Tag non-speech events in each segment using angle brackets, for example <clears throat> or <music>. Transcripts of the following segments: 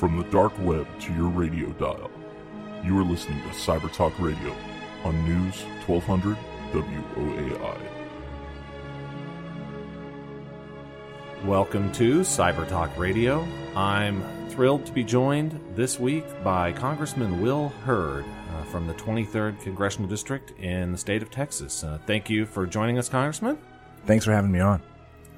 From the dark web to your radio dial, you are listening to Cyber Talk Radio on News 1200 WOAI. Welcome to Cyber Talk Radio. I'm thrilled to be joined this week by Congressman Will Hurd uh, from the 23rd Congressional District in the state of Texas. Uh, thank you for joining us, Congressman. Thanks for having me on.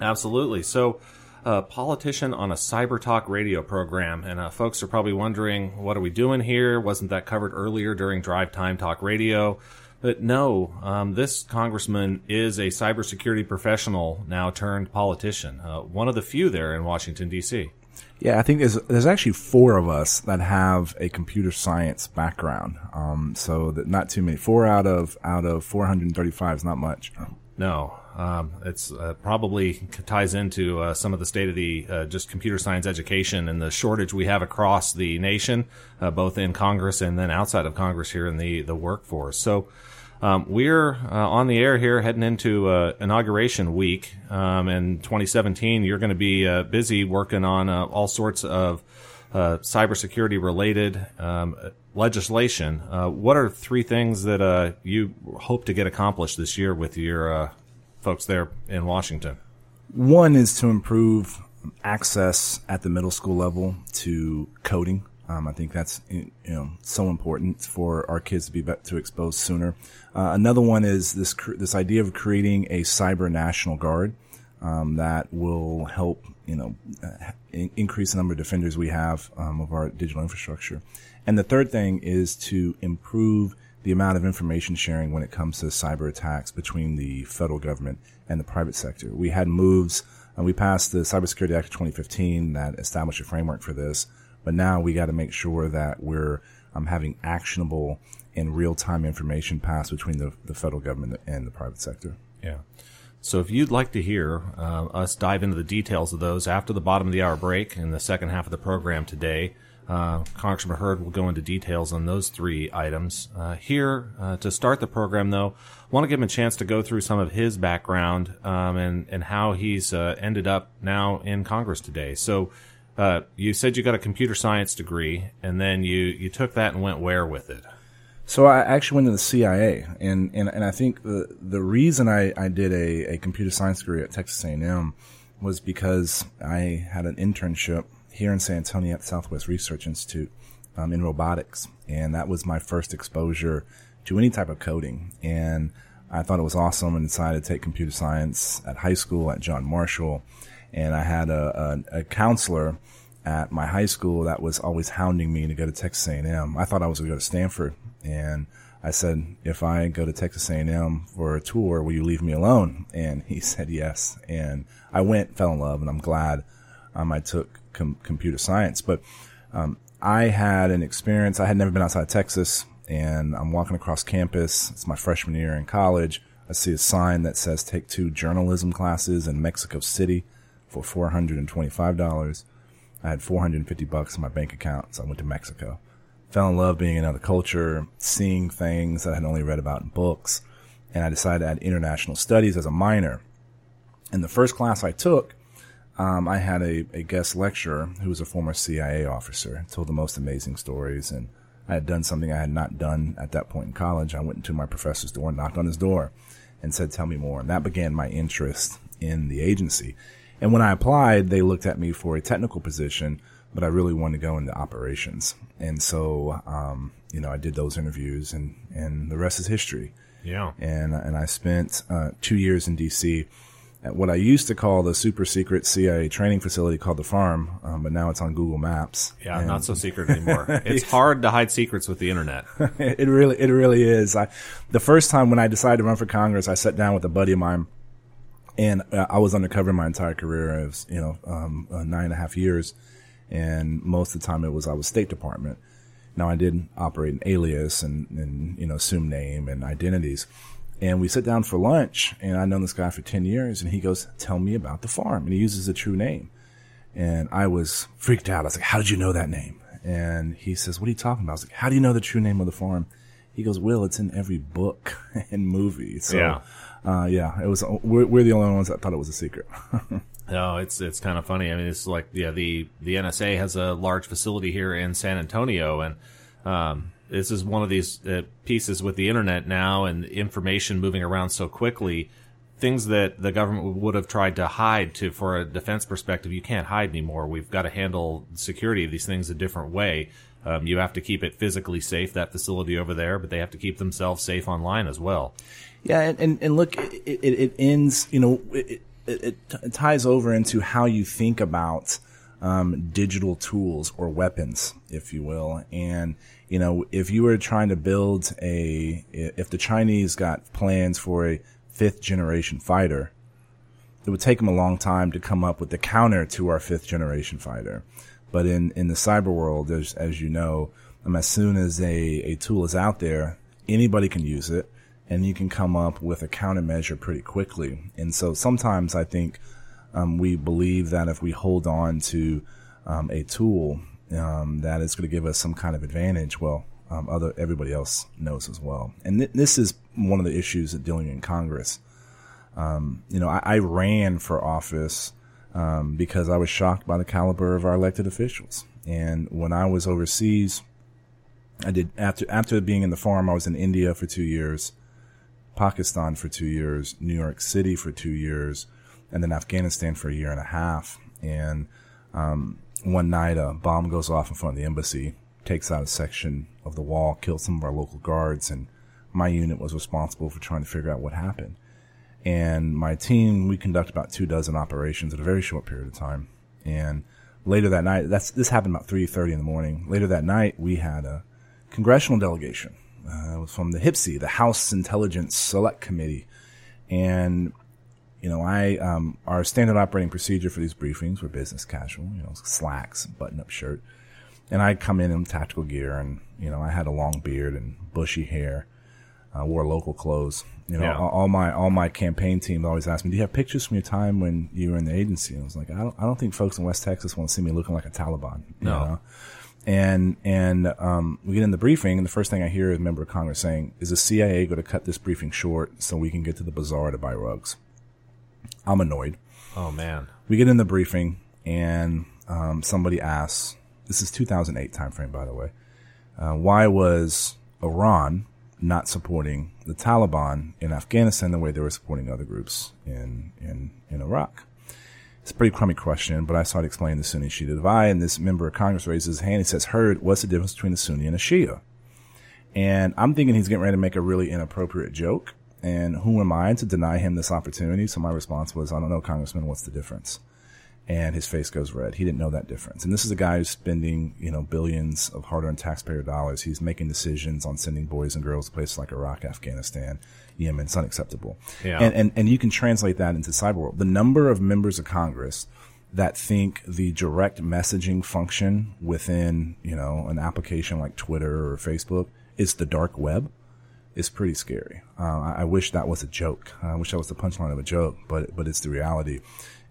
Absolutely. So, a politician on a Cyber Talk radio program, and uh, folks are probably wondering, what are we doing here? Wasn't that covered earlier during Drive Time Talk Radio? But no, um, this congressman is a cybersecurity professional now turned politician, uh, one of the few there in Washington, D.C. Yeah, I think there's there's actually four of us that have a computer science background. Um, so that not too many. Four out of out of 435 is not much. No, um, it's uh, probably ties into uh, some of the state of the uh, just computer science education and the shortage we have across the nation, uh, both in Congress and then outside of Congress here in the the workforce. So. Um, we're uh, on the air here, heading into uh, inauguration week. Um, in 2017, you're going to be busy working on all sorts of cybersecurity related um, legislation. what are three things that you hope to get accomplished this year with your folks there in Washington? One is to improve access at the middle school level to coding. Um, I think that's you know so important for our kids to be to expose sooner. Uh, another one is this this idea of creating a cyber national guard um, that will help you know uh, in, increase the number of defenders we have um, of our digital infrastructure. And the third thing is to improve the amount of information sharing when it comes to cyber attacks between the federal government and the private sector. We had moves, and we passed the Cybersecurity Act of 2015 that established a framework for this, but now we got to make sure that we're um, having actionable and real-time information passed between the, the federal government and the private sector. Yeah. So if you'd like to hear uh, us dive into the details of those after the bottom of the hour break in the second half of the program today, uh, Congressman Hurd will go into details on those three items. Uh, here, uh, to start the program, though, I want to give him a chance to go through some of his background um, and and how he's uh, ended up now in Congress today. So, uh, you said you got a computer science degree, and then you you took that and went where with it? So I actually went to the CIA, and and, and I think the the reason I, I did a, a computer science degree at Texas A&M was because I had an internship here in San Antonio at Southwest Research Institute um, in robotics. And that was my first exposure to any type of coding. And I thought it was awesome and decided to take computer science at high school at John Marshall. And I had a, a, a counselor at my high school that was always hounding me to go to Texas A&M. I thought I was going to go to Stanford. And I said, if I go to Texas A&M for a tour, will you leave me alone? And he <laughs> said yes. And I went, fell in love, and I'm glad um, I took com- computer science. But um, I had an experience. I had never been outside Texas, and I'm walking across campus. It's my freshman year in college. I see a sign that says take two journalism classes in Mexico City for $425. I had 450 bucks in my bank account, so I went to Mexico. Fell in love being in another culture, seeing things that I had only read about in books, and I decided to add international studies as a minor. And the first class I took um, I had a, a guest lecturer who was a former CIA officer, told the most amazing stories, and I had done something I had not done at that point in college. I went into my professor's door, knocked on his door, and said, "Tell me more." And that began my interest in the agency. And when I applied, they looked at me for a technical position, but I really wanted to go into operations. And so, um, you know, I did those interviews, and and the rest is history. Yeah. And and I spent uh, two years in D.C at what I used to call the super secret CIA training facility called the Farm, um, but now it's on Google Maps. Yeah, and not so <laughs> secret anymore. it's hard to hide secrets with the internet. <laughs> it really, it really is. I, the first time when I decided to run for Congress, I sat down with a buddy of mine, And uh, I was undercover my entire career. I was, you know, um, uh, nine and a half years. And most of the time it was, I was State Department. Now I did operate an alias and, and, you know, assume name and identities. And we sit down for lunch and I've known this guy for 10 years and he goes, tell me about the farm. And he uses a true name. And I was freaked out. I was like, how did you know that name? And he says, what are you talking about? I was like, how do you know the true name of the farm? He goes, Will, it's in every book <laughs> and movie. So, Yeah. uh, yeah, it was, we're, we're the only ones that thought it was a secret. <laughs> No, it's it's kind of funny. I mean, it's like yeah, the the NSA has a large facility here in San Antonio, and um, this is one of these uh, pieces with the internet now and information moving around so quickly. Things that the government would have tried to hide to for a defense perspective, you can't hide anymore. We've got to handle security of these things a different way. Um, you have to keep it physically safe, that facility over there, but they have to keep themselves safe online as well. Yeah, and, and, and look, it, it, it ends, you know, it, it, it ties over into how you think about um, digital tools or weapons, if you will. And, you know, if you were trying to build a, if the Chinese got plans for a fifth generation fighter, it would take them a long time to come up with the counter to our fifth generation fighter. But in, in the cyber world, as, as you know, um, as soon as a, a tool is out there, anybody can use it and you can come up with a countermeasure pretty quickly. And so sometimes I think um, we believe that if we hold on to um, a tool um, that is going to give us some kind of advantage, well, um, other everybody else knows as well. And th- this is one of the issues of dealing in Congress. Um, you know, I, I ran for office um, because I was shocked by the caliber of our elected officials. And when I was overseas, I did after after being in the farm, I was in India for two years. Pakistan for two years, New York City for two years, and then Afghanistan for a year and a half. And um, one night, a bomb goes off in front of the embassy, takes out a section of the wall, kills some of our local guards, and my unit was responsible for trying to figure out what happened. And my team, we conduct about two dozen operations in a very short period of time. And later that night, that's this happened about three thirty in the morning. Later that night, we had a congressional delegation uh, it was from the HPSCI, the House Intelligence Select Committee. And, you know, I, um, our standard operating procedure for these briefings were business casual, you know, slacks, button up shirt. And I'd come in in tactical gear and, you know, I had a long beard and bushy hair. I wore local clothes. You know, Yeah. all, my, all my campaign team always asked me, do you have pictures from your time when you were in the agency? And I was like, I don't, I don't think folks in West Texas want to see me looking like a Taliban. You No. know? And and um, we get in the briefing, and the first thing I hear is a member of Congress saying, "Is the CIA going to cut this briefing short so we can get to the bazaar to buy rugs?" I'm annoyed. Oh man, We get in the briefing, and um, somebody asks, "This is 2008 timeframe, by the way. Uh, why was Iran not supporting the Taliban in Afghanistan the way they were supporting other groups in in in Iraq?" It's a pretty crummy question, but I started explaining the Sunni Shia divide, and this member of Congress raises his hand. He says, Hurd, what's the difference between a Sunni and a Shia? And I'm thinking he's getting ready to make a really inappropriate joke. And who am I to deny him this opportunity? So my response was, I don't know, Congressman, what's the difference? And his face goes red. He didn't know that difference. And this is a guy who's spending, you know, billions of hard-earned taxpayer dollars. He's making decisions on sending boys and girls to places like Iraq, Afghanistan, Yemen. It's unacceptable. Yeah. And, and, and you can translate that into cyber world. The number of members of Congress that think the direct messaging function within, you know, an application like Twitter or Facebook is the dark web is pretty scary. Uh, I, I wish that was a joke. I wish that was the punchline of a joke, but but it's the reality.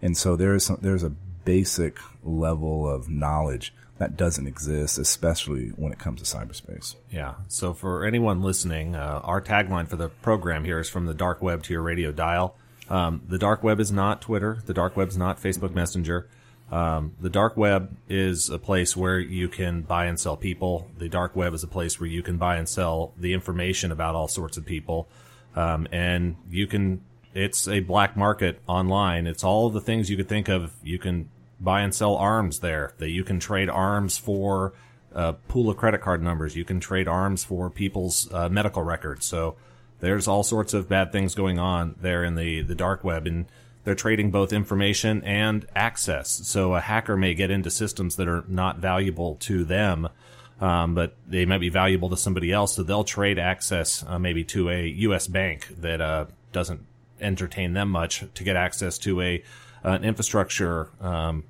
And so there's some, there's a basic level of knowledge that doesn't exist, especially when it comes to cyberspace. Yeah. So for anyone listening, uh, our tagline for the program here is from the dark web to your radio dial. Um, the dark web is not Twitter. The dark web is not Facebook Messenger. Um, the dark web is a place where you can buy and sell people. The dark web is a place where you can buy and sell the information about all sorts of people. Um, and you can, it's a black market online. It's all the things you could think of. You can buy and sell arms there. That you can trade arms for a pool of credit card numbers. You can trade arms for people's uh, medical records. So there's all sorts of bad things going on there in the, the dark web and they're trading both information and access. So a hacker may get into systems that are not valuable to them, um, but they might be valuable to somebody else. So they'll trade access uh, maybe to a U.S. bank that uh, doesn't entertain them much to get access to a an infrastructure um,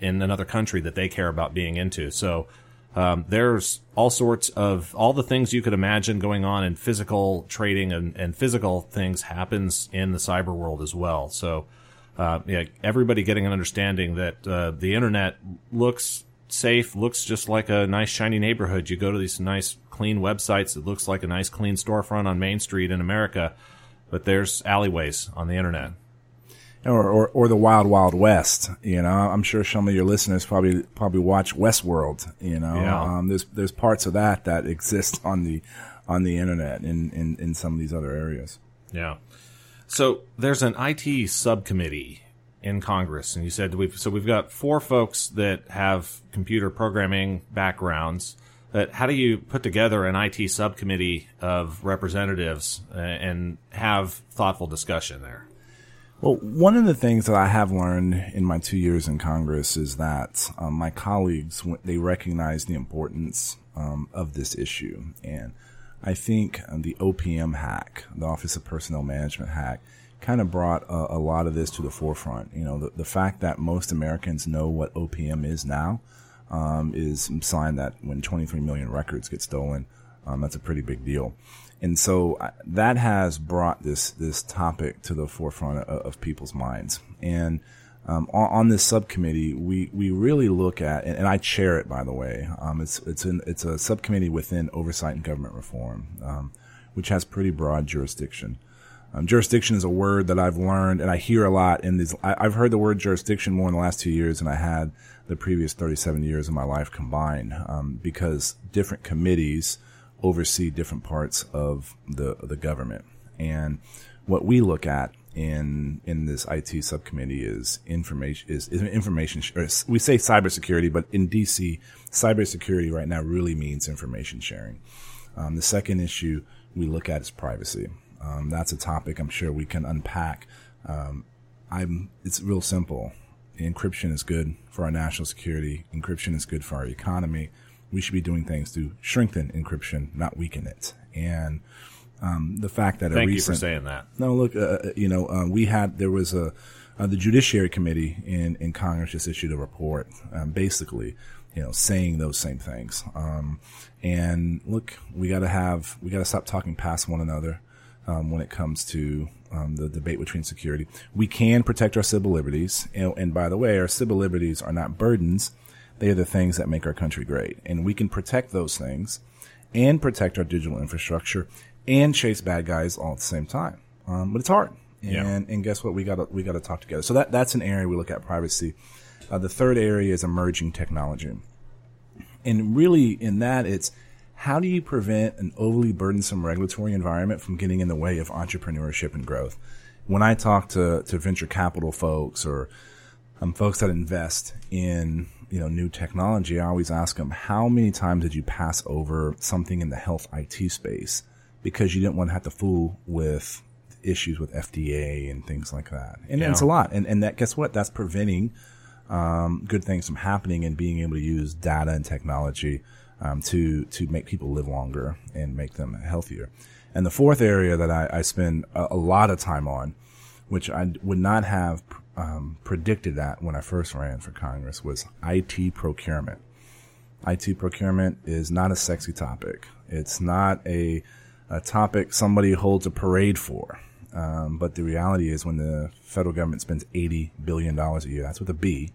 in another country that they care about being into. So um, there's all sorts of all the things you could imagine going on in physical trading and, and physical things happens in the cyber world as well. So uh, yeah, everybody getting an understanding that uh, the internet looks safe, looks just like a nice shiny neighborhood. You go to these nice clean websites. It looks like a nice clean storefront on Main Street in America, but there's alleyways on the internet. Or, or, or the Wild Wild West, you know. I'm sure some of your listeners probably probably watch Westworld, you know. Yeah. Um, there's there's parts of that that exist on the on the internet in, in, in some of these other areas. Yeah. So there's an IT subcommittee in Congress, and you said we've so we've got four folks that have computer programming backgrounds. That how do you put together an IT subcommittee of representatives uh, and have thoughtful discussion there? Well, one of the things that I have learned in my two years in Congress is that um, my colleagues they recognize the importance um, of this issue, and I think um, the OPM hack, the Office of Personnel Management hack, kind of brought a, a lot of this to the forefront. You know, the, the, fact that most Americans know what OPM is now um, is a sign that when 23 million records get stolen, um, that's a pretty big deal. And so that has brought this this topic to the forefront of, of people's minds. And um, on, on, this subcommittee, we, we really look at, and, and I chair it, by the way. Um, it's it's an, it's a subcommittee within oversight and government reform, um, which has pretty broad jurisdiction. Um, jurisdiction is a word that I've learned, and I hear a lot in these. I, have heard the word jurisdiction more in the last two years than I had the previous 37 years of my life combined, um, because different committees oversee different parts of the the government. And what we look at in in this IT subcommittee is information is, information. we say cybersecurity, but in DC, cybersecurity right now really means information sharing. Um, the second issue we look at is privacy. Um, that's a topic I'm sure we can unpack. Um, I'm. It's real simple. Encryption is good for our national security. Encryption is good for our economy we should be doing things to strengthen encryption, not weaken it. And um, the fact that thank a recent, you for saying that. No, look, uh, uh, you know, uh, we had there was a uh, the Judiciary Committee in in Congress just issued a report, um, basically, you know, saying those same things. Um, and look, we got to have we got to stop talking past one another. Um, when it comes to um, the debate between security. We can protect our civil liberties. And, and, by the way, our civil liberties are not burdens. They are the things that make our country great. And we can protect those things and protect our digital infrastructure and chase bad guys all at the same time. Um, but it's hard. And, yeah. and guess what? We gotta, we gotta talk together. So that, that's an area we look at privacy. Uh, the third area is emerging technology. And really in that, it's how do you prevent an overly burdensome regulatory environment from getting in the way of entrepreneurship and growth? When I talk to, to venture capital folks or um, folks that invest in you know new technology, I always ask them how many times did you pass over something in the health IT space because you didn't want to have to fool with issues with FDA and things like that. And yeah. it's a lot. And and that guess what? That's preventing um, good things from happening and being able to use data and technology um, to to make people live longer and make them healthier. And the fourth area that I, I spend a, a lot of time on, which I would not have um, predicted that when I first ran for Congress was IT procurement. IT procurement is not a sexy topic. It's not a, a topic somebody holds a parade for. Um, but the reality is when the federal government spends $80 billion a year, that's with a B,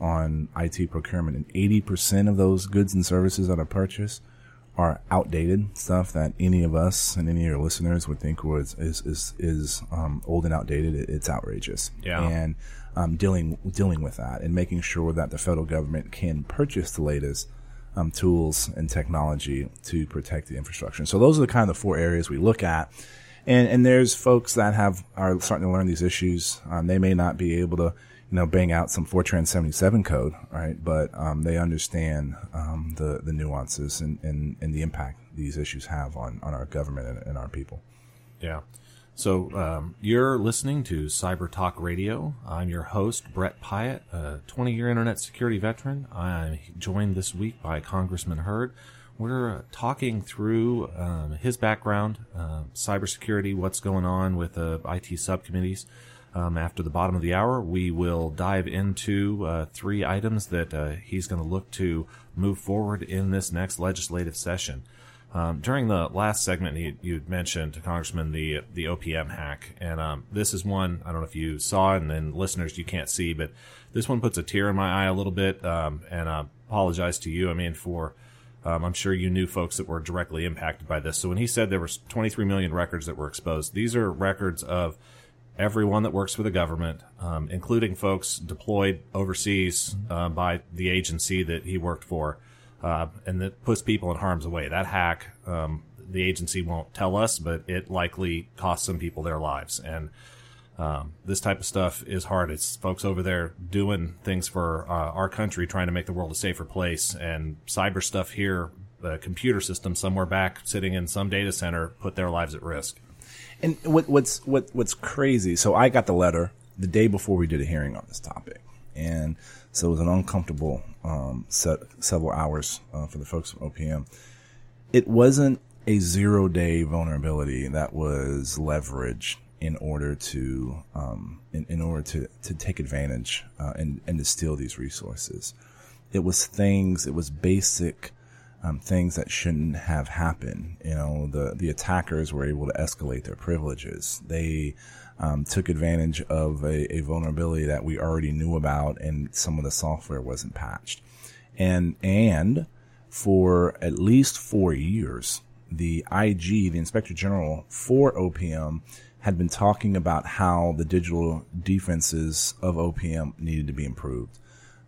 on IT procurement, and 80% of those goods and services that are purchased are outdated stuff that any of us and any of your listeners would think was is is is um, old and outdated. It's outrageous. Yeah. And um, dealing dealing with that and making sure that the federal government can purchase the latest um, tools and technology to protect the infrastructure. And so those are the kind of the four areas we look at. And and there's folks that have are starting to learn these issues. Um, they may not be able to you know, bang out some Fortran 77 code, right? But um, they understand um, the the nuances and, and, and the impact these issues have on, on our government and, and our people. Yeah. So um, you're listening to Cyber Talk Radio. I'm your host, Brett Pyatt, a 20 year internet security veteran. I'm joined this week by Congressman Hurd. we're uh, talking through um, his background, uh, cybersecurity, what's going on with uh, IT subcommittees. Um, after the bottom of the hour, we will dive into uh, three items that uh, he's going to look to move forward in this next legislative session. Um, during the last segment, you, you mentioned, Congressman, the the OPM hack, and um, this is one I don't know if you saw, and then listeners you can't see, but this one puts a tear in my eye a little bit, um, and I apologize to you. I mean, for um, I'm sure you knew folks that were directly impacted by this. So when he said there was 23 million records that were exposed, these are records of everyone that works for the government, um, including folks deployed overseas uh, by the agency that he worked for uh, and that puts people in harm's way. That hack, um, the agency won't tell us, but it likely cost some people their lives. And um, this type of stuff is hard. It's folks over there doing things for uh, our country, trying to make the world a safer place. And cyber stuff here, the computer system somewhere back, sitting in some data center, put their lives at risk. And what, what's what, what's crazy? So I got the letter the day before we did a hearing on this topic, and so it was an uncomfortable um, set, several hours uh, for the folks from OPM. It wasn't a zero day vulnerability that was leveraged in order to um, in, in, order to, to take advantage uh, and, and to steal these resources. It was things. It was basic um, things that shouldn't have happened. You know, the the attackers were able to escalate their privileges. They um, took advantage of a, a, vulnerability that we already knew about, and some of the software wasn't patched. And and for at least four years, the IG, the Inspector General for OPM, had been talking about how the digital defenses of OPM needed to be improved.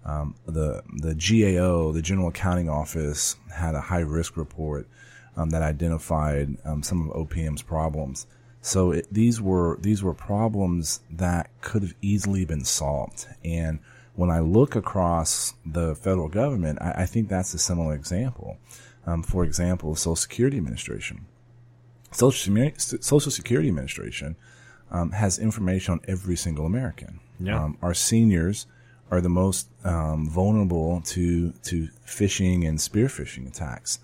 Um, the the GAO, the General Accounting Office, had a high risk report um, that identified um, some of OPM's problems. So it, these were these were problems that could have easily been solved. And when I look across the federal government, I, I think that's a similar example. Um, for example, Social Security Administration. Social, Social Security Administration um, has information on every single American. Yeah. Um, our seniors are the most um, vulnerable to to phishing and spear phishing attacks.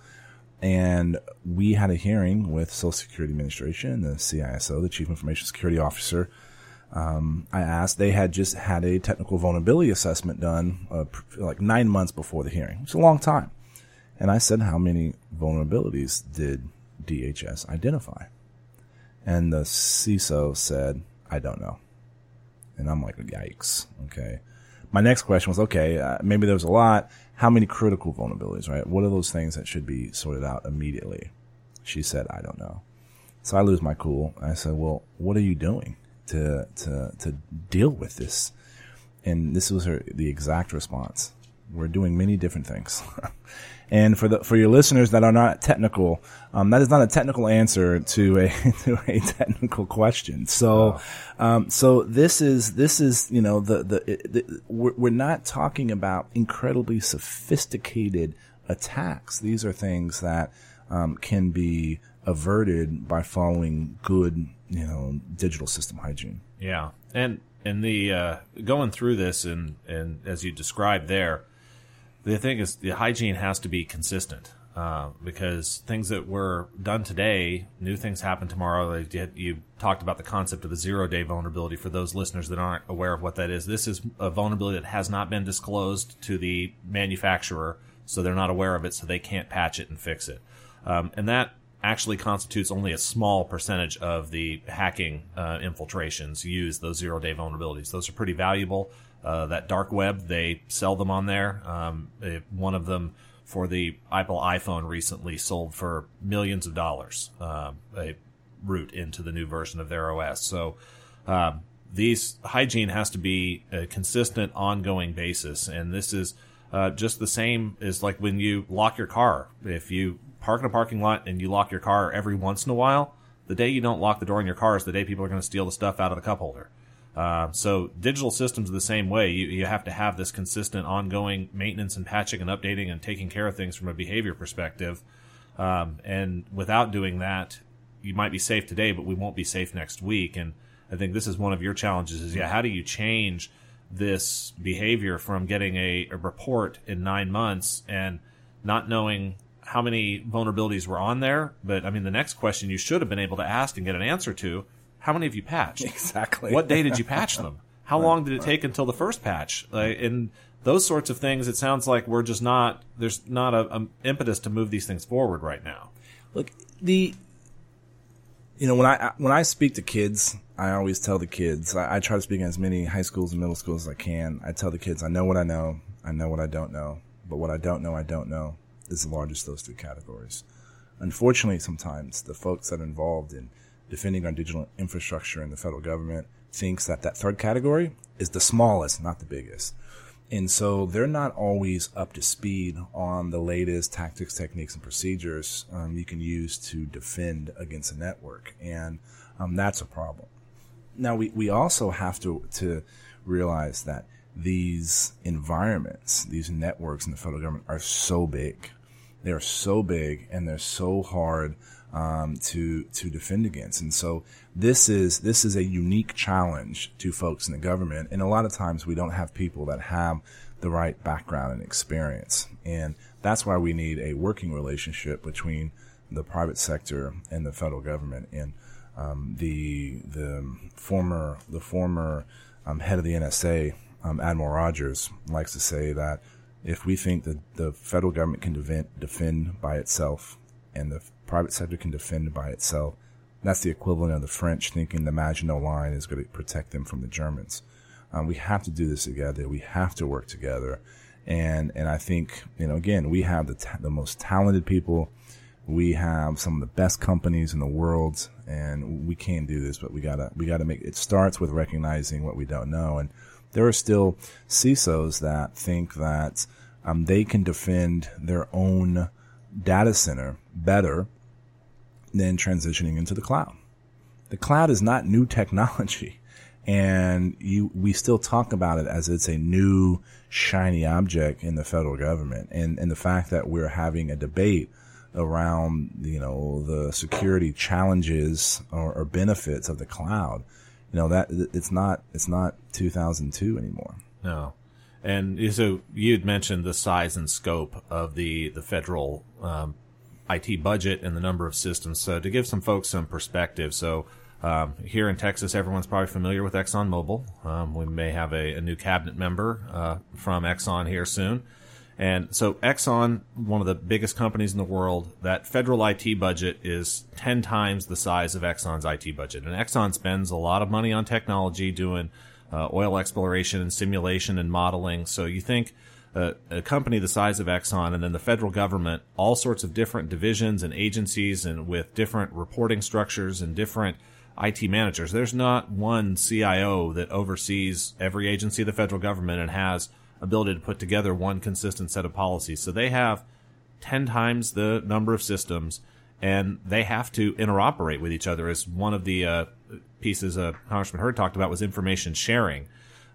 And we had a hearing with Social Security Administration, the CISO, the Chief Information Security Officer. Um, I asked, they had just had a technical vulnerability assessment done uh, like nine months before the hearing. It's a long time. And I said, how many vulnerabilities did DHS identify? And the CISO said, I don't know. And I'm like, yikes. Okay. My next question was, okay, uh, maybe there was a lot how many critical vulnerabilities, right? What are those things that should be sorted out immediately? She said, I don't know. So I lose my cool. I said, well, what are you doing to, to, to deal with this? And this was her, the exact response. We're doing many different things. <laughs> And for the for your listeners that are not technical, um, that is not a technical answer to a <laughs> to a technical question. So, um, so this is this is you know the the, the we're, we're not talking about incredibly sophisticated attacks. These are things that um, can be averted by following good you know digital system hygiene. Yeah, and and the uh, going through this and and as you described there the thing is the hygiene has to be consistent uh, because things that were done today, new things happen tomorrow. You talked about the concept of a zero day vulnerability for those listeners that aren't aware of what that is. This is a vulnerability that has not been disclosed to the manufacturer, so they're not aware of it, so they can't patch it and fix it. Um, and that actually constitutes only a small percentage of the hacking uh, infiltrations use those zero day vulnerabilities. Those are pretty valuable. Uh, that dark web, they sell them on there. Um, one of them for the Apple iPhone recently sold for millions of dollars, uh, a route into the new version of their OS. So, um, these hygiene has to be a consistent, ongoing basis, and this is uh, just the same as like when you lock your car. If you park in a parking lot and you lock your car every once in a while, the day you don't lock the door in your car is the day people are going to steal the stuff out of the cup holder. Uh, so digital systems are the same way. You, you have to have this consistent, ongoing maintenance and patching and updating and taking care of things from a behavior perspective. Um, and without doing that, you might be safe today, but we won't be safe next week. And I think this is one of your challenges: is yeah, how do you change this behavior from getting a, a report in nine months and not knowing how many vulnerabilities were on there, but I mean, the next question you should have been able to ask and get an answer to: How many have you patched? <laughs> Exactly. What day did you patch them? How long did it take until the first patch? Like, and those sorts of things. It sounds like we're just not there's not a, a impetus to move these things forward right now. Look, the you know when I when I speak to kids, I always tell the kids. I, I try to speak in as many high schools and middle schools as I can. I tell the kids, I know what I know, I know what I don't know, but what I don't know, I don't know. Is the largest of those three categories. Unfortunately, sometimes the folks that are involved in defending our digital infrastructure in the federal government thinks that that third category is the smallest, not the biggest. And so they're not always up to speed on the latest tactics, techniques, and procedures um, you can use to defend against a network. And um, that's a problem. Now, we, we also have to, to realize that these environments, these networks in the federal government are so big. They're so big and they're so hard um, to to defend against. And so this is this is a unique challenge to folks in the government. And a lot of times we don't have people that have the right background and experience. And that's why we need a working relationship between the private sector and the federal government. And um, the the former the former um, head of the NSA, um, Admiral Rogers, likes to say that if we think that the federal government can defend, defend by itself and the private sector can defend by itself. That's the equivalent of the French thinking the Maginot Line is going to protect them from the Germans. Um, we have to do this together. We have to work together. And, and I think, you know, again, we have the, the most talented people. We have some of the best companies in the world and we can't do this, but we gotta, we gotta make, it starts with recognizing what we don't know. And there are still CISOs that think that, um, they can defend their own data center better than transitioning into the cloud. The cloud is not new technology. <laughs> And you, we still talk about it as it's a new shiny object in the federal government. And, and the fact that we're having a debate around, you know, the security challenges or, or benefits of the cloud, you know, that it's not, it's not 2002 anymore. No. And so you had mentioned the size and scope of the, the federal um, IT budget and the number of systems. So to give some folks some perspective, so um, here in Texas, everyone's probably familiar with ExxonMobil. Um, we may have a, a new cabinet member uh, from Exxon here soon. And so Exxon, one of the biggest companies in the world, that federal IT budget is 10 times the size of Exxon's IT budget. And Exxon spends a lot of money on technology doing uh, oil exploration and simulation and modeling. So you think a, a, company the size of Exxon and then the federal government, all sorts of different divisions and agencies and with different reporting structures and different IT managers. There's not one CIO that oversees every agency of the federal government and has ability to put together one consistent set of policies. So they have 10 times the number of systems and they have to interoperate with each other as one of the uh, pieces uh, Congressman Hurd talked about was information sharing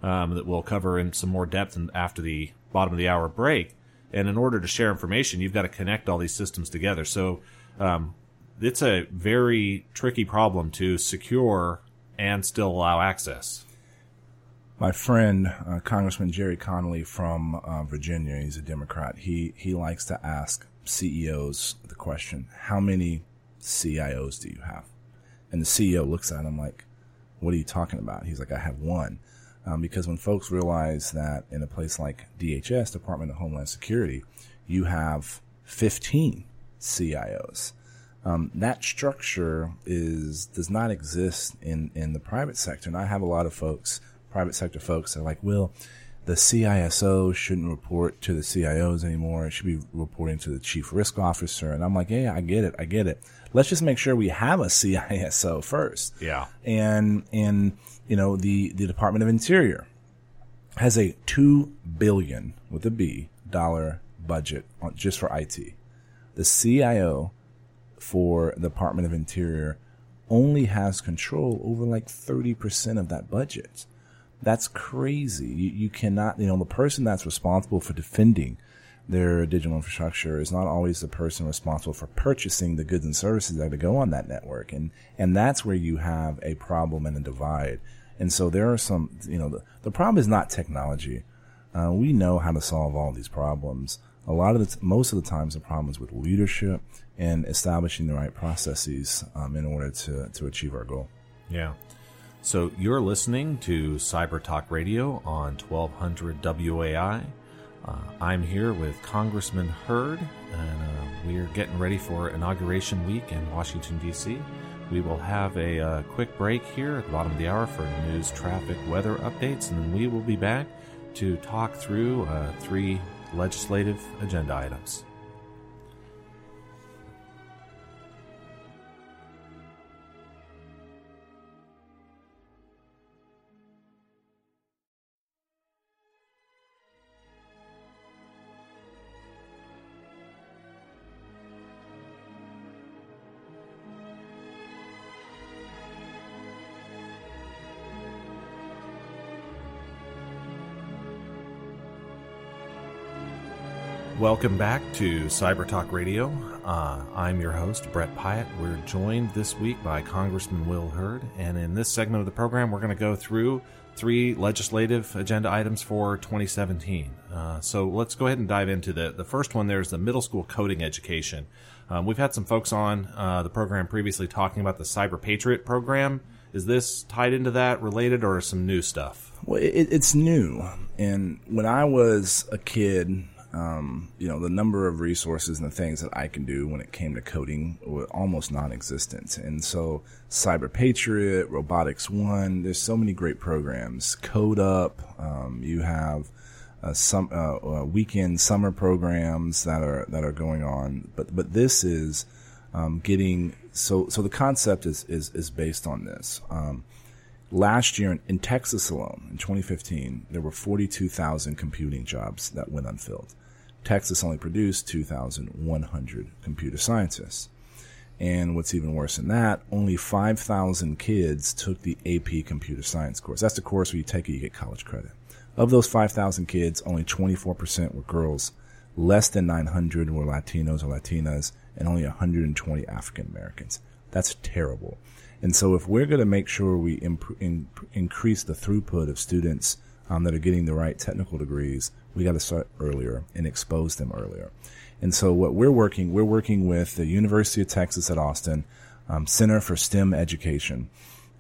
um, that we'll cover in some more depth after the bottom of the hour break. And in order to share information, you've got to connect all these systems together. So um, it's a very tricky problem to secure and still allow access. My friend, uh, Congressman Gerry Connolly from uh, Virginia, he's a Democrat. He he likes to ask CEOs the question, "How many CIOs do you have?" And the CEO looks at him like, "What are you talking about?" He's like, "I have one." Um, because when folks realize that in a place like DHS, Department of Homeland Security, you have 15 CIOs. Um, that structure is does not exist in in the private sector, and I have a lot of folks, private sector folks, that are like, "Well, the CISO shouldn't report to the CIOs anymore; it should be reporting to the chief risk officer." And I'm like, "Yeah, I get it, I get it. Let's just make sure we have a CISO first. Yeah, and and you know, the, the Department of Interior has a two billion with a B dollar budget on, just for IT. The CIO for the Department of Interior only has control over like 30% of that budget. That's crazy. You, you cannot, you know, the person that's responsible for defending their digital infrastructure is not always the person responsible for purchasing the goods and services that go on that network. And, and that's where you have a problem and a divide and so there are some, you know, the, the problem is not technology. Uh, we know how to solve all these problems. a lot of the, t- most of the times the problem is with leadership and establishing the right processes um, in order to, to achieve our goal. Yeah. So you're listening to Cyber Talk Radio on 1200 WOAI. Uh, I'm here with Congressman Hurd, and uh, we are getting ready for inauguration week in Washington, D.C. We will have a uh, quick break here at the bottom of the hour for news, traffic, weather updates, and then we will be back to talk through uh, three legislative agenda items. Welcome back to Cyber Talk Radio. Uh, I'm your host, Brett Pyatt. We're joined this week by Congressman Will Hurd, and in this segment of the program, we're going to go through three legislative agenda items for 2017. Uh, so let's go ahead and dive into the the first one. There's the middle school coding education. Um, we've had some folks on uh, the program previously talking about the Cyber Patriot program. Is this tied into that, related, or some new stuff? Well, it, it's new. And when I was a kid, um, you know, the number of resources and the things that I can do when it came to coding were almost non-existent. And so Cyber Patriot, Robotics One, there's so many great programs. Code Up, um, you have uh, some uh, uh, weekend summer programs that are that are going on. But but this is um, getting so so the concept is is is based on this. Um, last year in, in Texas alone, in 2015, there were 42,000 computing jobs that went unfilled. Texas only produced 2,100 computer scientists. And what's even worse than that, only 5,000 kids took the AP computer science course. That's the course where you take it, you get college credit. Of those 5,000 kids, only 24% were girls. Less than 900 were Latinos or Latinas, and only 120 African Americans. That's terrible. And so, if we're going to make sure we imp- in- increase the throughput of students um, that are getting the right technical degrees, we got to start earlier and expose them earlier. And so, what we're working, we're working with the University of Texas at Austin um, Center for STEM Education,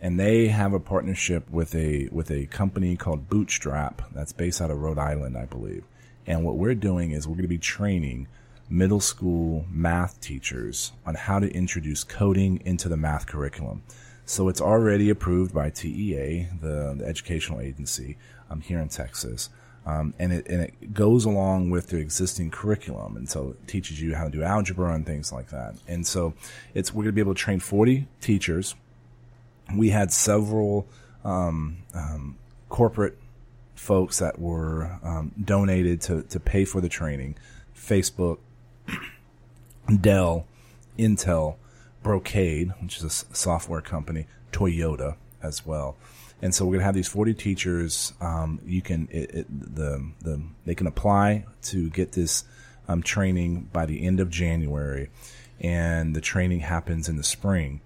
and they have a partnership with a with a company called Bootstrap that's based out of Rhode Island, I believe. And what we're doing is we're going to be training middle school math teachers on how to introduce coding into the math curriculum. So it's already approved by TEA, the, the educational agency um, here in Texas. Um, and it and it goes along with the existing curriculum, and so it teaches you how to do algebra and things like that. And so it's we're going to be able to train 40 teachers. We had several um, um, corporate folks that were um, donated to to pay for the training. Facebook, <clears throat> Dell, Intel, Brocade, which is a software company, Toyota as well. And so we're gonna have these 40 teachers. Um, you can it, it, the the they can apply to get this um, training by the end of January, and the training happens in the spring,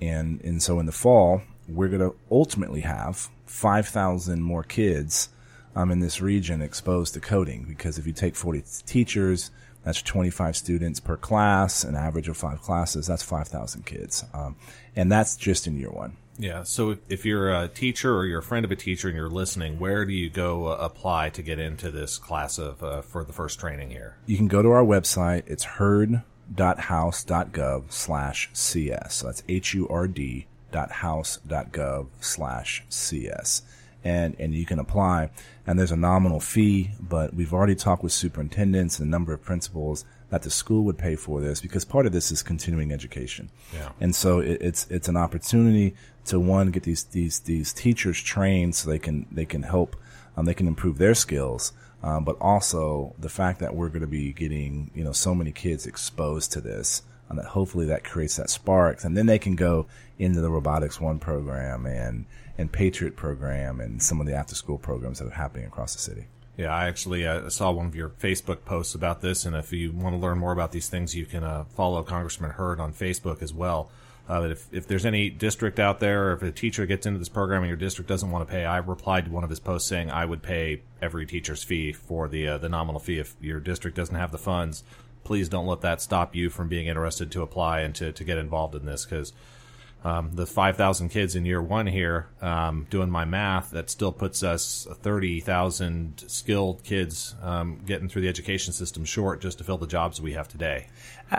and and so in the fall we're gonna ultimately have 5,000 more kids um, in this region exposed to coding because if you take 40 teachers that's 25 students per class, an average of five classes. That's 5,000 kids. Um, and that's just in year one. Yeah. So if, you're a teacher or you're a friend of a teacher and you're listening, where do you go uh, apply to get into this class of uh, for the first training here? You can go to our website. It's hurd.house.gov slash CS. So that's H-U-R-D dot house dot gov slash CS. And, and you can apply and there's a nominal fee, but we've already talked with superintendents and a number of principals that the school would pay for this because part of this is continuing education. Yeah. And so it, it's it's an opportunity to one get these these these teachers trained so they can they can help um, they can improve their skills. Um, but also the fact that we're going to be getting you know so many kids exposed to this, and that hopefully that creates that spark, and then they can go into the Robotics One program and and Patriot program and some of the after school programs that are happening across the city. Yeah, I actually uh, saw one of your Facebook posts about this, and if you want to learn more about these things, you can uh, follow Congressman Hurd on Facebook as well. Uh, if, if there's any district out there, or if a teacher gets into this program and your district doesn't want to pay, I replied to one of his posts saying I would pay every teacher's fee for the uh, the nominal fee if your district doesn't have the funds. Please don't let that stop you from being interested to apply and to, to get involved in this because um, the 5,000 kids in year one here, um, doing my math, that still puts us 30,000 skilled kids um, getting through the education system short just to fill the jobs we have today.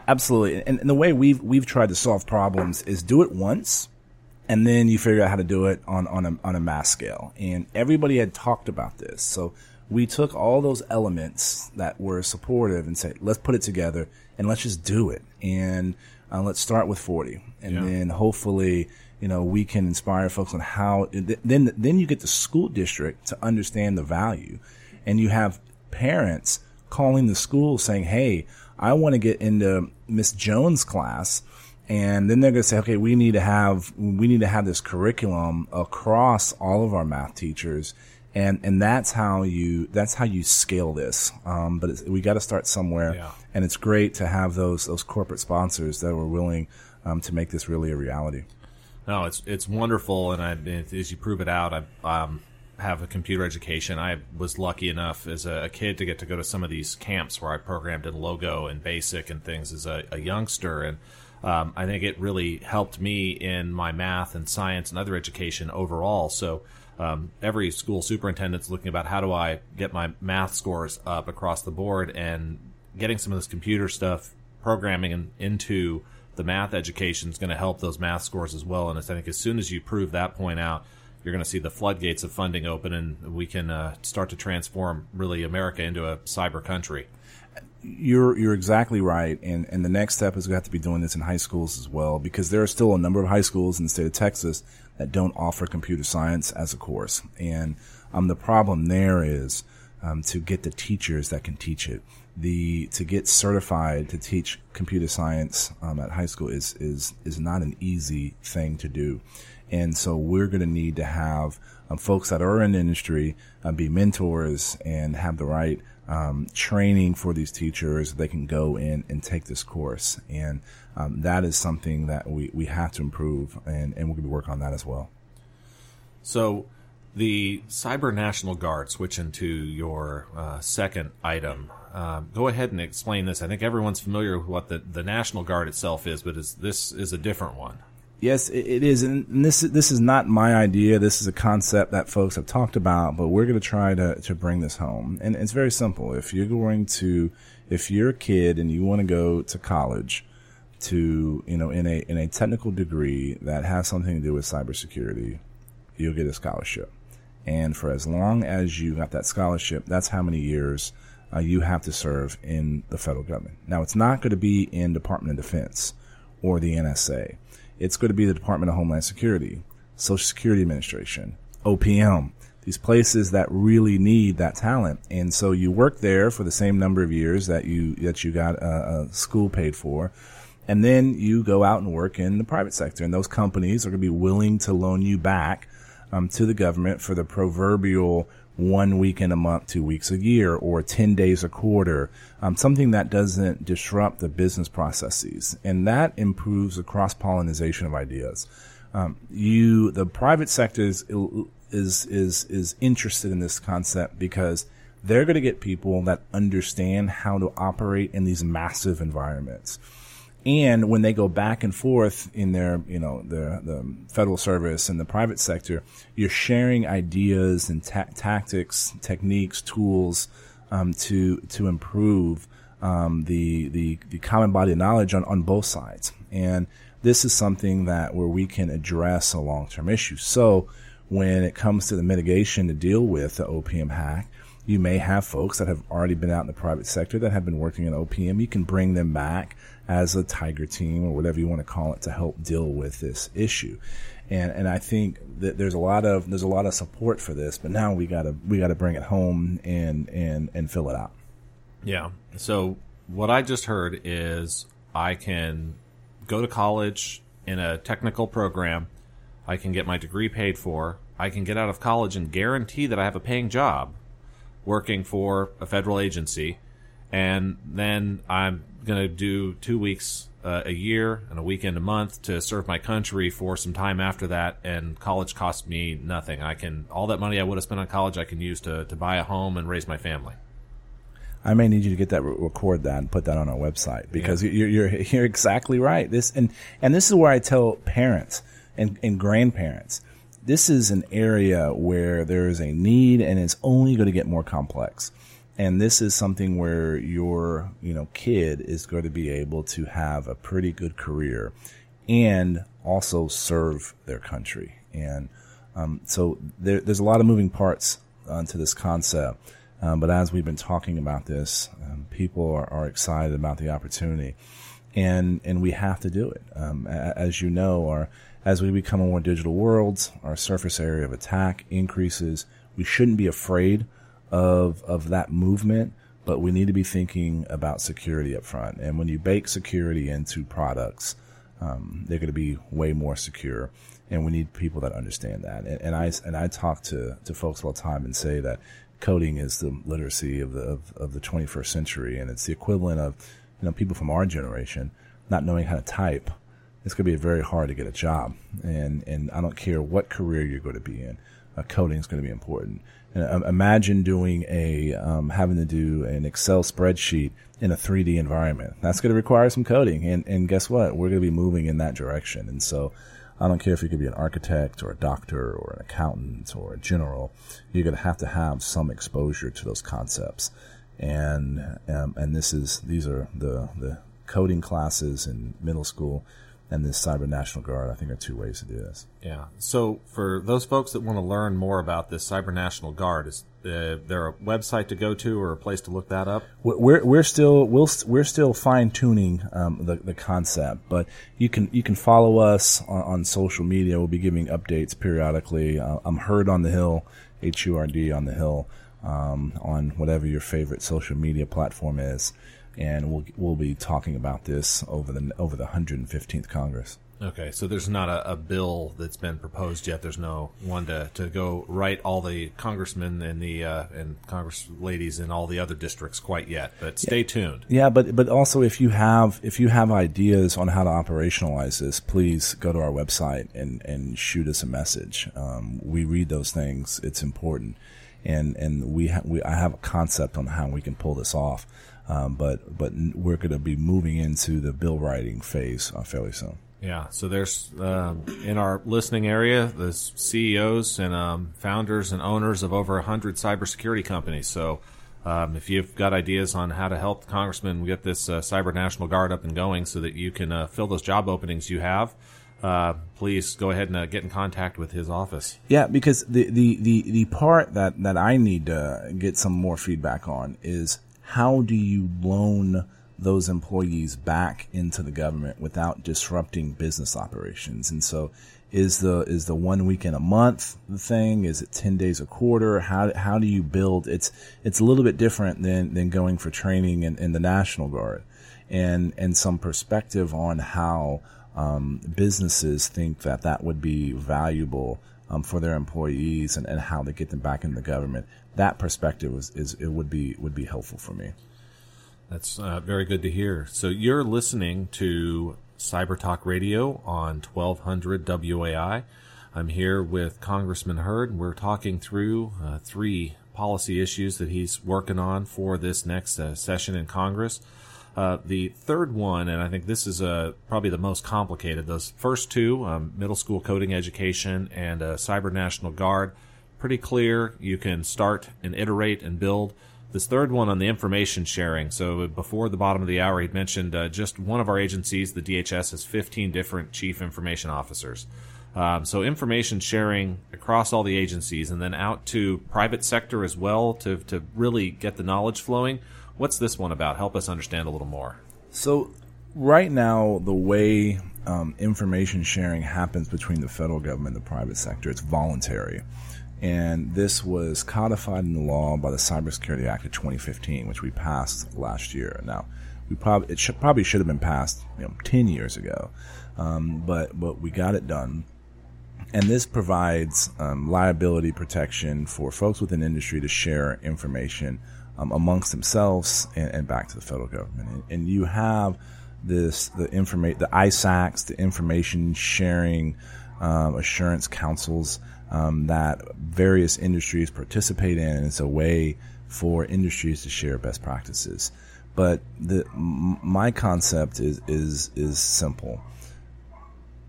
Absolutely. And, and the way we've, we've tried to solve problems is do it once and then you figure out how to do it on, on a, on a mass scale. And everybody had talked about this. So we took all those elements that were supportive and said, let's put it together and let's just do it. And uh, let's start with 40 and Yeah. then hopefully, you know, we can inspire folks on how, then, then you get the school district to understand the value and you have parents calling the school saying, Hey, I want to get into Miss Jones class. And then they're going to say, okay, we need to have, we need to have this curriculum across all of our math teachers. And, and that's how you, that's how you scale this. Um, but it's, we got to start somewhere. Yeah. And it's great to have those, those corporate sponsors that were willing, um, to make this really a reality. No, it's it's wonderful, and I, as you prove it out, I um, have a computer education. I was lucky enough as a, a kid to get to go to some of these camps where I programmed in Logo and Basic and things as a, a youngster, and um, I think it really helped me in my math and science and other education overall. So. Um, every school superintendent's looking about how do I get my math scores up across the board, and getting some of this computer stuff, programming in, into the math education is going to help those math scores as well. And I think as soon as you prove that point out, you're going to see the floodgates of funding open, and we can uh, start to transform really America into a cyber country. You're you're exactly right, and and the next step is we have to be doing this in high schools as well because there are still a number of high schools in the state of Texas that don't offer computer science as a course, and um, the problem there is um, to get the teachers that can teach it. The to get certified to teach computer science um, at high school is is is not an easy thing to do, and so we're going to need to have um, folks that are in the industry uh, be mentors and have the right um, training for these teachers. They can go in and take this course, and um, that is something that we, we have to improve, and, and we're going to work on that as well. So, the Cyber National Guard, switching to your uh, second item, um, go ahead and explain this. I think everyone's familiar with what the, the National Guard itself is, but is, this is a different one. Yes, it, is, and this this is not my idea. This is a concept that folks have talked about, but we're going to try to to bring this home. And it's very simple. If you're going to, if you're a kid and you want to go to college, to you know in a in a technical degree that has something to do with cybersecurity, you'll get a scholarship. And for as long as you got that scholarship, that's how many years uh, you have to serve in the federal government. Now, it's not going to be in Department of Defense or the NSA. It's going to be the Department of Homeland Security, Social Security Administration, OPM, these places that really need that talent. And so you work there for the same number of years that you that you got a, a school paid for. And then you go out and work in the private sector, and those companies are going to be willing to loan you back um, to the government for the proverbial one weekend a month, two weeks a year, or 10 days a quarter, um, something that doesn't disrupt the business processes. And that improves the cross pollination of ideas. Um, you, the private sector is, is, is, is interested in this concept because they're going to get people that understand how to operate in these massive environments. And when they go back and forth in their, you know, the, the federal service and the private sector, you're sharing ideas and ta- tactics, techniques, tools, um, to, to improve, um, the, the, the common body of knowledge on, on both sides. And this is something that where we can address a long-term issue. So when it comes to the mitigation to deal with the OPM hack, you may have folks that have already been out in the private sector that have been working in OPM. You can bring them back as a tiger team or whatever you want to call it to help deal with this issue. And and I think that there's a lot of there's a lot of support for this, but now we gotta we gotta bring it home and and and fill it out. Yeah. So what I just heard is I can go to college in a technical program. I can get my degree paid for. I can get out of college and guarantee that I have a paying job working for a federal agency. And then I'm going to do two weeks uh, a year and a weekend a month to serve my country for some time after that, and college cost me nothing. I can all that money I would have spent on college I can use to to buy a home and raise my family. I may need you to get that record that and put that on our website because yeah. you're, you're <laughs> you're exactly right. This and and this is where I tell parents and, and grandparents. This is an area where there is a need and it's only going to get more complex. And this is something where your, you know, kid is going to be able to have a pretty good career and also serve their country. And um, so there, there's a lot of moving parts uh, to this concept. Um, but as we've been talking about this, um, people are, are, excited about the opportunity, and and we have to do it. Um, as you know, our as we become a more digital world, our surface area of attack increases. We shouldn't be afraid of of that movement, but we need to be thinking about security up front. And when you bake security into products, um, they're going to be way more secure. And we need people that understand that. And, and I and I talk to to folks all the time and say that coding is the literacy of the of, of the 21st century, and it's the equivalent of you know people from our generation not knowing how to type. It's going to be very hard to get a job, and and I don't care what career you're going to be in, uh, coding is going to be important. Uh, imagine doing a um, having to do an Excel spreadsheet in a 3D environment. That's going to require some coding, and and guess what? We're going to be moving in that direction, and so I don't care if you could be an architect or a doctor or an accountant or a general. You're going to have to have some exposure to those concepts, and um, and this is these are the the coding classes in middle school and this Cyber National Guard, I think, are two ways to do this. Yeah. So for those folks that want to learn more about this Cyber National Guard, is uh, there a website to go to or a place to look that up? We're we're still we'll, we're still fine tuning um, the the concept, but you can you can follow us on, on social media. We'll be giving updates periodically. Uh, I'm Hurd on the Hill, H U R D on the Hill, um, on whatever your favorite social media platform is and we'll we'll be talking about this over the over the 115th Congress. Okay, so there's not a, a, bill that's been proposed yet. There's no one to, to go write all the congressmen and the uh, and congress ladies in all the other districts quite yet. But stay yeah. tuned. Yeah, but but also if you have if you have ideas on how to operationalize this, please go to our website and and shoot us a message. Um, we read those things. It's important, and and we ha- we I have a concept on how we can pull this off. Um, but but we're going to be moving into the bill writing phase uh, fairly soon. Yeah, so there's um, in our listening area, the CEOs and um, founders and owners of over hundred cybersecurity companies. So um, if you've got ideas on how to help the congressman get this uh, cyber national guard up and going, so that you can uh, fill those job openings you have. Uh, please go ahead and uh, get in contact with his office. Yeah, because the, the, the, the part that, that I need to get some more feedback on is how do you loan those employees back into the government without disrupting business operations? And so is the is the one week in a month thing? Is it ten days a quarter? How how do you build? It's it's a little bit different than than going for training in, in the National Guard, and and some perspective on how um, businesses think that that would be valuable um, for their employees and, and how to get them back in the government. That perspective is, is it would be would be helpful for me. That's uh, very good to hear. So you're listening to Cyber Talk Radio on 1200 WOAI. I'm here with Congressman Hurd, and we're talking through uh, three policy issues that he's working on for this next uh, session in Congress. Uh, the third one, and I think this is uh, probably the most complicated. Those first two, um, middle school coding education and uh, Cyber National Guard, pretty clear. You can start and iterate and build. This third one on the information sharing. So before the bottom of the hour, he'd mentioned uh, just one of our agencies, the DHS, has 15 different chief information officers. Um, so information sharing across all the agencies and then out to private sector as well to, to really get the knowledge flowing What's this one about? Help us understand a little more. So, right now, the way um, information sharing happens between the federal government and the private sector, it's voluntary. And this was codified in the law by the Cybersecurity Act of 2015, which we passed last year. Now, we probably it should, probably should have been passed you know, 10 years ago, um, but but we got it done. And this provides um, liability protection for folks within industry to share information um, amongst themselves and, and, back to the federal government. And, and, you have this the informa- the ISACs, the information sharing um, assurance councils um, that various industries participate in. And it's a way for industries to share best practices. But the my concept is is is simple.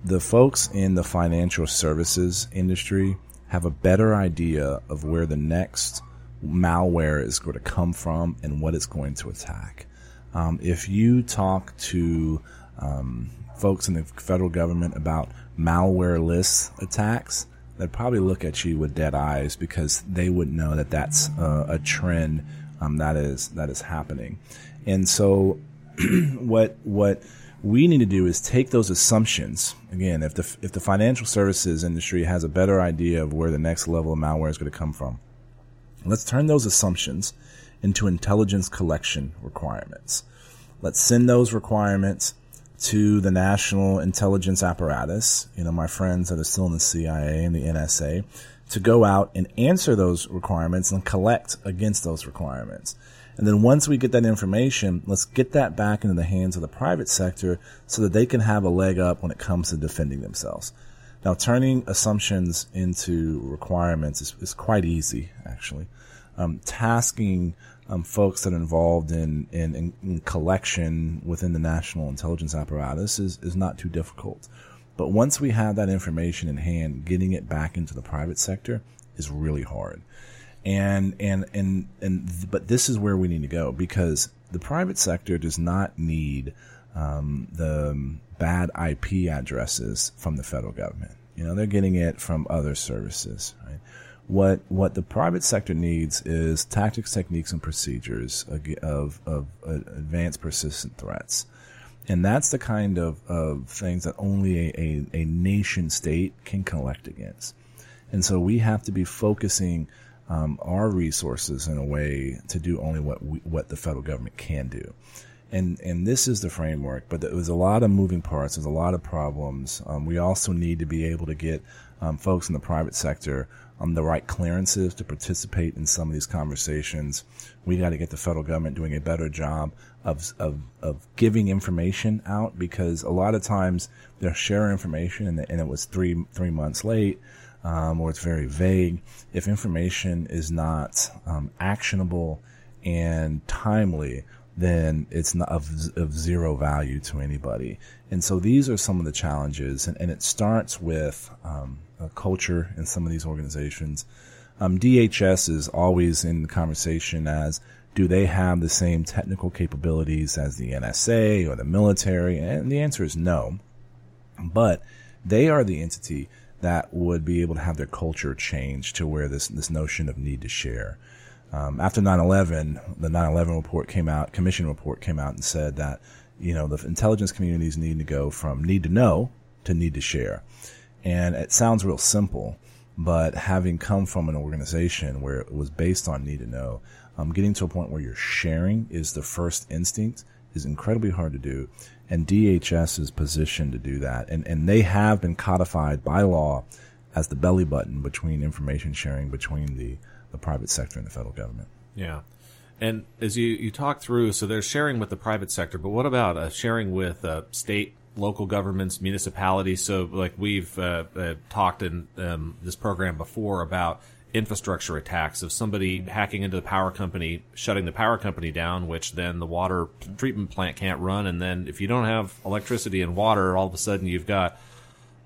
The folks in the financial services industry have a better idea of where the next malware is going to come from and what it's going to attack. Um, if you talk to um, folks in the federal government about malware attacks, they'd probably look at you with dead eyes because they wouldn't know that that's uh, a trend um, that is that is happening. And so, <clears throat> what what we need to do is take those assumptions again. If the if the financial services industry has a better idea of where the next level of malware is going to come from, let's turn those assumptions into intelligence collection requirements. Let's send those requirements to the national intelligence apparatus, you know, my friends that are still in the CIA and the NSA, to go out and answer those requirements and collect against those requirements. And then once we get that information, let's get that back into the hands of the private sector so that they can have a leg up when it comes to defending themselves. Now, turning assumptions into requirements is, is quite easy, actually. Um, tasking um, folks that are involved in, in, in, collection within the national intelligence apparatus is, is not too difficult. But once we have that information in hand, getting it back into the private sector is really hard. And, and, and, and, but this is where we need to go because the private sector does not need, um, the bad IP addresses from the federal government. You know, they're getting it from other services, right? What what the private sector needs is tactics, techniques, and procedures of of uh, advanced persistent threats, and that's the kind of, of things that only a, a, a nation state can collect against. And so we have to be focusing um, our resources in a way to do only what we, what the federal government can do. And and this is the framework, but there's a lot of moving parts. There's a lot of problems. Um, we also need to be able to get um, folks in the private sector um, the right clearances to participate in some of these conversations. We got to get the federal government doing a better job of, of, of giving information out because a lot of times they'll share information and, and it was three, three months late. Um, or it's very vague. If information is not um, actionable and timely, then it's not of, of zero value to anybody. And so these are some of the challenges, and, and it starts with um, culture in some of these organizations. Um, DHS is always in the conversation as do they have the same technical capabilities as the NSA or the military? And the answer is no. But they are the entity that would be able to have their culture change to where this, this notion of need to share. Um, after 9-11, the 9-11 report came out, commission report came out and said that, you know, the intelligence communities need to go from need to know to need to share. And it sounds real simple, but having come from an organization where it was based on need to know, um, getting to a point where you're sharing is the first instinct is incredibly hard to do. And DHS is positioned to do that. And, and they have been codified by law as the belly button between information sharing between the, the private sector and the federal government. Yeah. And as you, you talk through, so there's sharing with the private sector, but what about uh, sharing with uh, state local governments, municipalities. So, like we've uh, uh, talked in um, this program before about infrastructure attacks of somebody hacking into the power company, shutting the power company down, which then the water treatment plant can't run. And then if you don't have electricity and water, all of a sudden you've got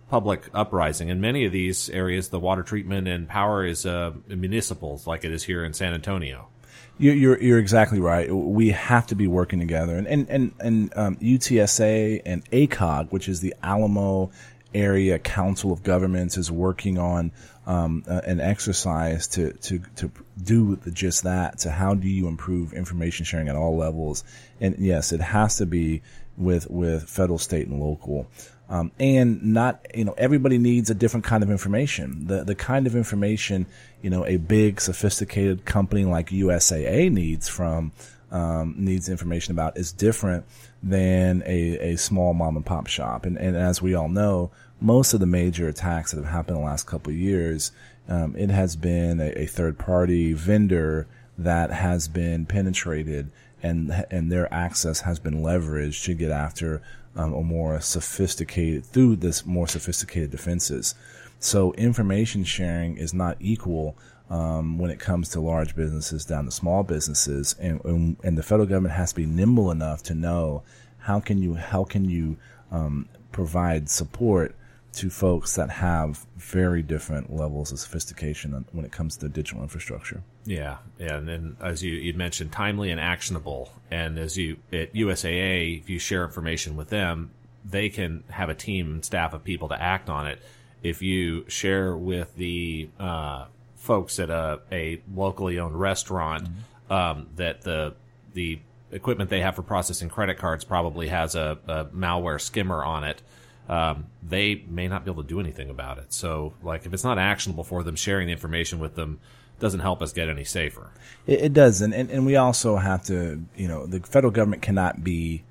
public uprising. In many of these areas, the water treatment and power is uh, municipals, like it is here in San Antonio. You're, you're exactly right. We have to be working together, and and and, and um, UTSA and ACOG, which is the Alamo Area Council of Governments, is working on um, uh, an exercise to to to do just that. To how do you improve information sharing at all levels? And yes, it has to be with with federal, state, and local. Um, and not, you know, everybody needs a different kind of information. The, the kind of information, you know, a big sophisticated company like USAA needs from, um, needs information about is different than a, a small mom and pop shop. And, and as we all know, most of the major attacks that have happened in the last couple of years, um, it has been a, a third party vendor that has been penetrated and and their access has been leveraged to get after um, a more sophisticated through this more sophisticated defenses. So information sharing is not equal um, when it comes to large businesses down to small businesses, and, and, and the federal government has to be nimble enough to know how can you how can you um, provide support to folks that have very different levels of sophistication when it comes to digital infrastructure. Yeah, yeah, and then as you you mentioned, timely and actionable, and as you at USAA, if you share information with them, they can have a team and staff of people to act on it. If you share with the uh, folks at a, a locally owned restaurant mm-hmm. um, that the the equipment they have for processing credit cards probably has a, a malware skimmer on it. Um, they may not be able to do anything about it. So, like, if it's not actionable for them, sharing the information with them doesn't help us get any safer. It, it doesn't, and, and we also have to, you know, the federal government cannot be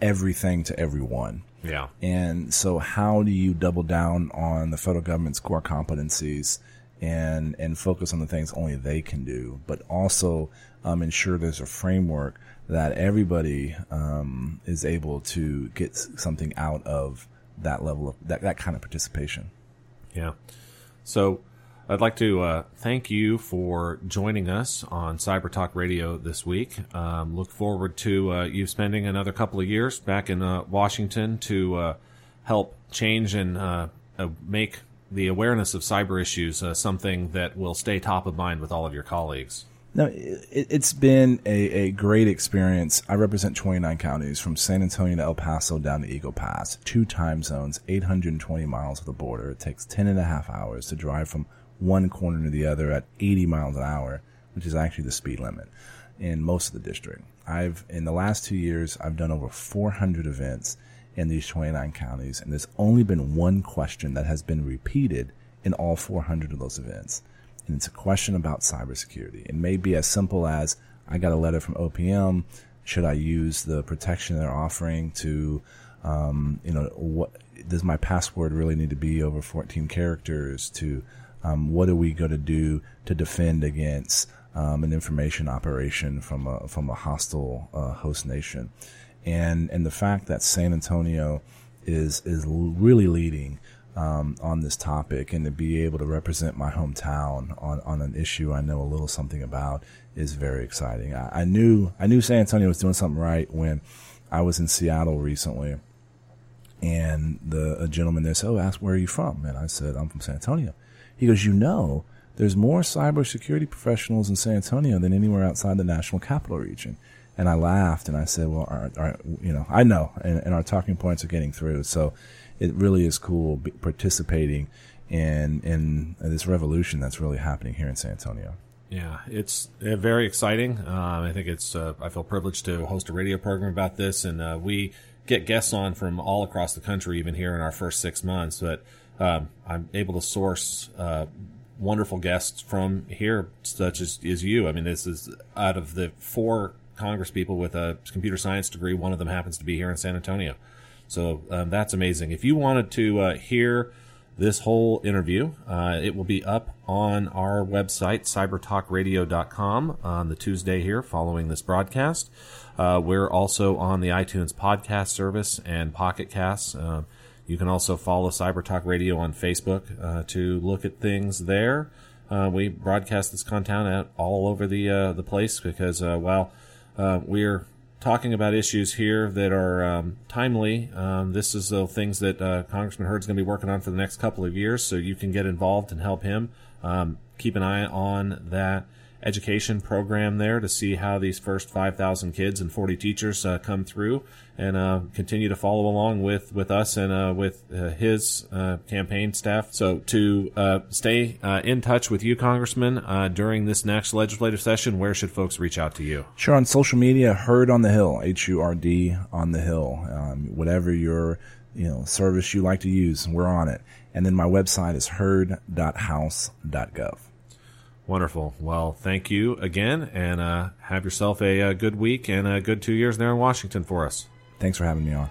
everything to everyone. Yeah. And so, how do you double down on the federal government's core competencies and and focus on the things only they can do, but also um, ensure there's a framework that everybody um, is able to get something out of that level of that, that kind of participation. Yeah. So I'd like to uh, thank you for joining us on Cyber Talk Radio this week. Um, look forward to uh, you spending another couple of years back in uh, Washington to uh, help change and uh, uh, make the awareness of cyber issues something that will stay top of mind with all of your colleagues. No, it, has been a, a great experience. I represent 29 counties from San Antonio to El Paso down to Eagle Pass, two time zones, 820 miles of the border. It takes 10 and a half hours to drive from one corner to the other at 80 miles an hour, which is actually the speed limit in most of the district. I've, in the last two years, I've done over 400 events in these 29 counties, and there's only been one question that has been repeated in all 400 of those events and it's a question about cybersecurity. It may be as simple as I got a letter from OPM. Should I use the protection they're offering to, um, you know, what does my password really need to be over 14 characters? To um, what are we going to do to defend against um, an information operation from a from a hostile uh, host nation? And and the fact that San Antonio is is really leading um, on this topic and to be able to represent my hometown on, on an issue I know a little something about is very exciting. I, I knew I knew San Antonio was doing something right when I was in Seattle recently, and the a gentleman there said, "Oh, ask where are you from?" And I said, "I'm from San Antonio." He goes, "You know." There's more cybersecurity professionals in San Antonio than anywhere outside the national capital region. And I laughed and I said, well, our, our, you know, I know, and, and our talking points are getting through. So it really is cool participating in in this revolution that's really happening here in San Antonio. Yeah, it's very exciting. Um, I think it's. Uh, I feel privileged to host a radio program about this, and uh, we get guests on from all across the country, even here in our first six months. But um, I'm able to source uh, wonderful guests from here, such as, as you. I mean, this is out of the four Congress people with a computer science degree. One of them happens to be here in San Antonio. So um, that's amazing. If you wanted to uh, hear this whole interview, uh, it will be up on our website, cybertalkradio.com, on the Tuesday here following this broadcast. Uh, we're also on the iTunes podcast service and Pocket Casts. Uh, you can also follow CyberTalk Radio on Facebook uh, to look at things there. Uh, we broadcast this content out all over the the place because while we're talking about issues here that are um, timely. Um, this is the things that uh, Congressman Hurd's going to be working on for the next couple of years, so you can get involved and help him. Um, keep an eye on that education program there to see how these first 5,000 kids and 40 teachers uh, come through and uh, continue to follow along with, with us and uh, with uh, his uh, campaign staff. So to uh, stay in touch with you, Congressman, during this next legislative session, where should folks reach out to you? Sure, on social media, Hurd on the Hill, H-U-R-D on the Hill. Um, whatever your you know service you like to use, we're on it. And then my website is hurd.house.gov. Wonderful. Well, thank you again, and uh, have yourself a, a, good week and a good two years there in Washington for us. Thanks for having me on.